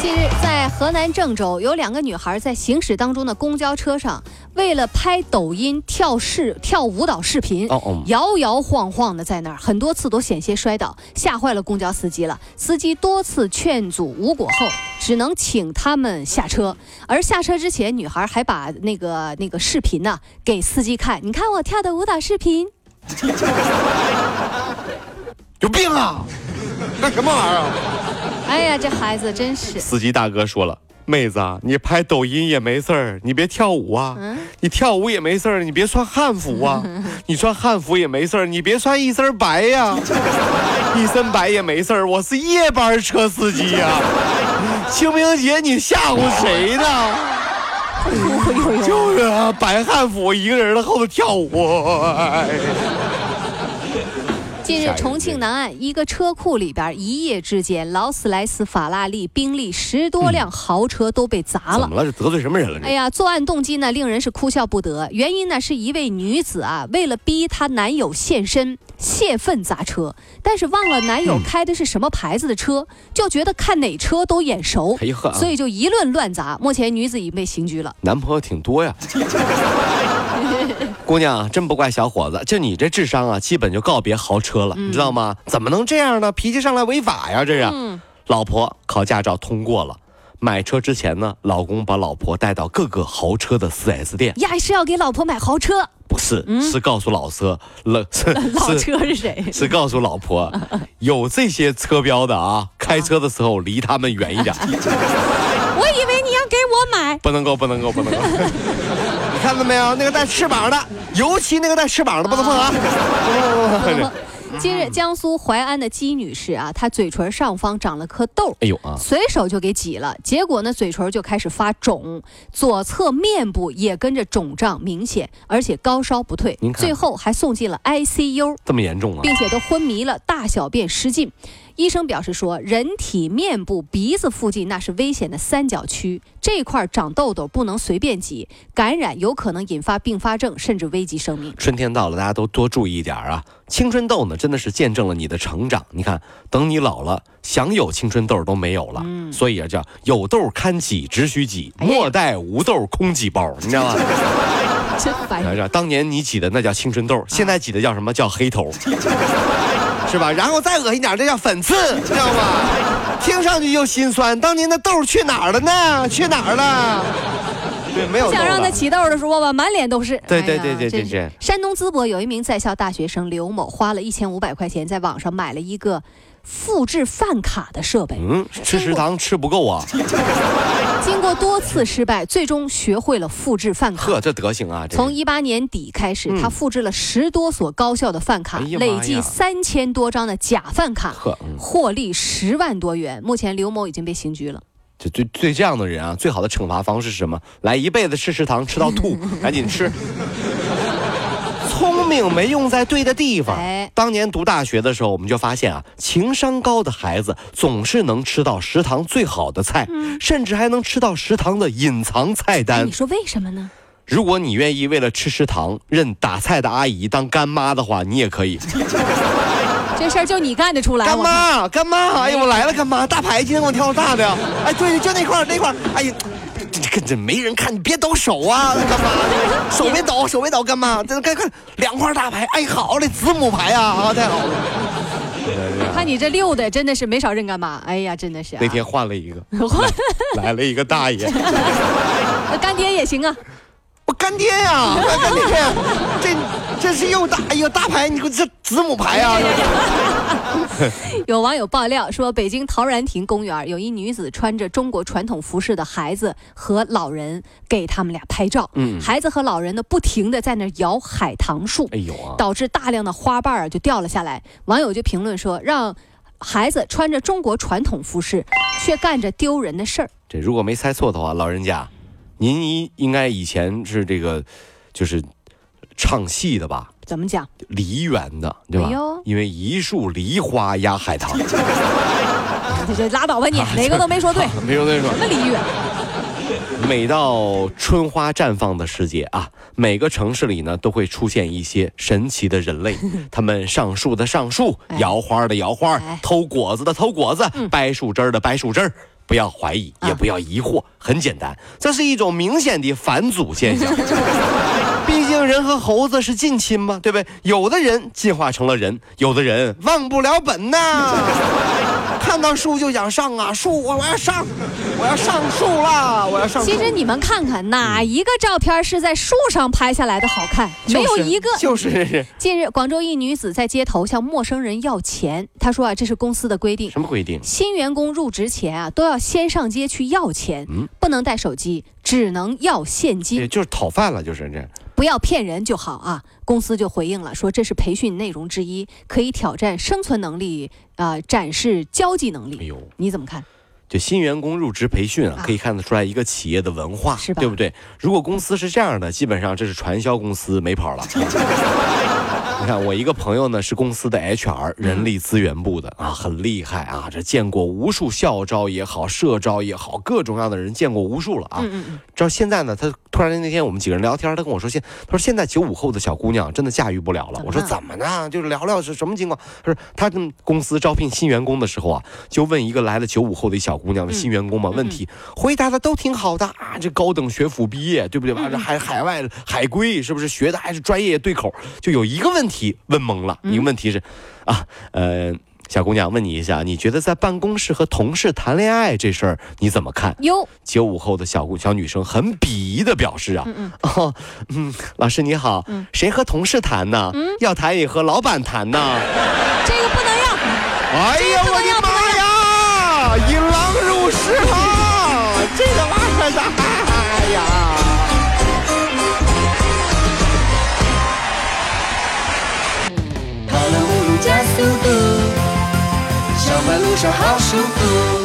近日，在河南郑州，有两个女孩在行驶当中的公交车上，为了拍抖音跳视跳舞蹈视频，哦哦摇摇晃晃的在那儿，很多次都险些摔倒，吓坏了公交司机了。司机多次劝阻无果后，只能请他们下车。而下车之前，女孩还把那个那个视频呢给司机看，你看我跳的舞蹈视频。有病啊！干什么玩意儿啊？哎呀，这孩子真是。司机大哥说了。妹子啊，你拍抖音也没事儿，你别跳舞啊！你跳舞也没事儿，你别穿汉服啊！你穿汉服也没事儿，你别穿一身白呀！一身白也没事儿，我是夜班车司机呀！清明节你吓唬谁呢？就是啊，白汉服一个人在后头跳舞。哎近日，重庆南岸一个车库里边，一夜之间，劳斯莱斯、法拉利、宾利十多辆豪车都被砸了。怎么了？这得罪什么人了？哎呀，作案动机呢，令人是哭笑不得。原因呢，是一位女子啊，为了逼她男友现身，泄愤砸车，但是忘了男友开的是什么牌子的车，就觉得看哪车都眼熟，哎啊所以就一顿乱砸。目前女子已被刑拘了。男朋友挺多呀。姑娘，真不怪小伙子，就你这智商啊，基本就告别豪车了，你知道吗？怎么能这样呢？脾气上来违法呀，这是。嗯老婆考驾照通过了，买车之前呢，老公把老婆带到各个豪车的 4S 店，呀，是要给老婆买豪车？不是，是告诉老车，老 是车是谁？是告诉老婆，有这些车标的啊，开车的时候离他们远一点。我以为你要给我买。不能够，不能够，不能够。看到没有？那个带翅膀的，尤其那个带翅膀的不能碰啊！近日，江苏淮安的姬女士啊，她嘴唇上方长了颗痘，哎呦啊！随手就给挤了，结果呢，嘴唇就开始发肿，左侧面部也跟着肿胀明显，而且高烧不退最后还送进了 ICU，这么严重啊？并且都昏迷了，大小便失禁。医生表示说，人体面部、鼻子附近那是危险的三角区，这块长痘痘不能随便挤，感染有可能引发并发症，甚至危及生命。春天到了，大家都多注意一点啊！青春痘呢，真的是见证了你的成长。你看，等你老了，想有青春痘都没有了。所以啊，叫有痘堪挤，只许挤，莫待无痘空挤包，你知道吗？真烦？当年你挤的那叫青春痘，现在挤的叫什么叫黑头？是吧？然后再恶心点，这叫粉刺，知道吗？听上去就心酸。当年的痘去哪儿了呢？去哪儿了？对，没有想让他。起痘的时候吧，满脸都是。对对对对对对山东淄博有一名在校大学生刘某，花了一千五百块钱在网上买了一个复制饭卡的设备。嗯，吃食堂吃不够啊！经过多次失败，最终学会了复制饭卡。呵，这德行啊！从一八年底开始，他复制了十多所高校的饭卡，累计三千多张的假饭卡获利十万多元。目前刘某已经被刑拘了。就对对这样的人啊，最好的惩罚方式是什么？来一辈子吃食堂，吃到吐，赶紧吃。聪明没用在对的地方。哎当年读大学的时候，我们就发现啊，情商高的孩子总是能吃到食堂最好的菜，甚至还能吃到食堂的隐藏菜哎，单你。说为什么呢？如果你愿意为了吃食堂认打菜的阿姨当干妈的话，你也可以。这事儿就你干得出来？干妈，干妈，哎呀，我来了，干妈，大牌今天给我挑大的，哎，对，就那块儿那块儿，哎呀，这这这没人看，你别抖手啊，干妈，手别抖，手别抖，干妈，这看看两块大牌，哎，好嘞，子母牌啊，啊，太好了，看你这溜的，真的是没少认干妈。哎呀，真的是、啊。那天换了一个，来了一个大爷，那干爹也行啊。我干爹呀，干爹，这这是又大哎呀大牌，你给我这子母牌啊，有网友爆料说，北京陶然亭公园有一女子穿着中国传统服饰的孩子和老人给他们俩拍照，嗯孩子和老人呢不停的在那摇海棠树，哎呦啊，导致大量的花瓣儿就掉了下来。网友就评论说，让孩子穿着中国传统服饰，却干着丢人的事儿。这如果没猜错的话，老人家，您应应该以前是这个，就是唱戏的吧？怎么讲？梨园的，对吧哎？因为一树梨花压海棠，这这拉倒吧你，哪个都没说对。没说对说什。么梨园？每到春花绽放的时节啊，每个城市里呢都会出现一些神奇的人类，他们上树的上树，哎摇花的摇花哎，偷果子的偷果子，掰树枝的掰树枝。不要怀疑，啊也不要疑惑，很简单，这是一种明显的返祖现象。人和猴子是近亲吗，对不对？有的人进化成了人，有的人忘不了本呐。看到树就想上啊，树我我要上，我要上树啦，我要上树。其实你们看看，哪一个照片是在树上拍下来的好看？没有一个。就是近日，广州一女子在街头向陌生人要钱。她说啊，这是公司的规定，什么规定？新员工入职前啊，都要先上街去要钱，嗯不能带手机，只能要现也金，就是讨饭了，就是这。不要骗人就好啊。公司就回应了，说这是培训内容之一，可以挑战生存能力，啊、展示交际能力。哎呦，你怎么看？就新员工入职培训啊啊，可以看得出来一个企业的文化，是吧对不对？如果公司是这样的，基本上这是传销公司没跑了。你看，我一个朋友呢是公司的 HR 人力资源部的啊，很厉害啊，这见过无数校招也好，社招也好，各种各样的人见过无数了啊。嗯嗯嗯，知道现在呢，他突然那天我们几个人聊天，他跟我说现，他说现在九五后的小姑娘真的驾驭不了了。我说怎么呢？就是聊聊是什么情况？他说他跟公司招聘新员工的时候啊，就问一个来了九五后的一小姑娘的新员工嘛，问题回答的都挺好的啊，这高等学府毕业，对不对吧？这海海外海归是不是学的还是专业对口？就有一个问题问懵了，一个问题是啊，呃。小姑娘，问你一下，你觉得在办公室和同事谈恋爱这事儿你怎么看？哟，九五后的小姑小女生很鄙夷的表示啊，哦，嗯，老师你好，谁和同事谈呢？要谈也和老板谈呢。这个不能要。哎呀，我的妈呀！引狼入室了，这个玩意儿，哎呀！跑了五路加速度，小马路上好舒服。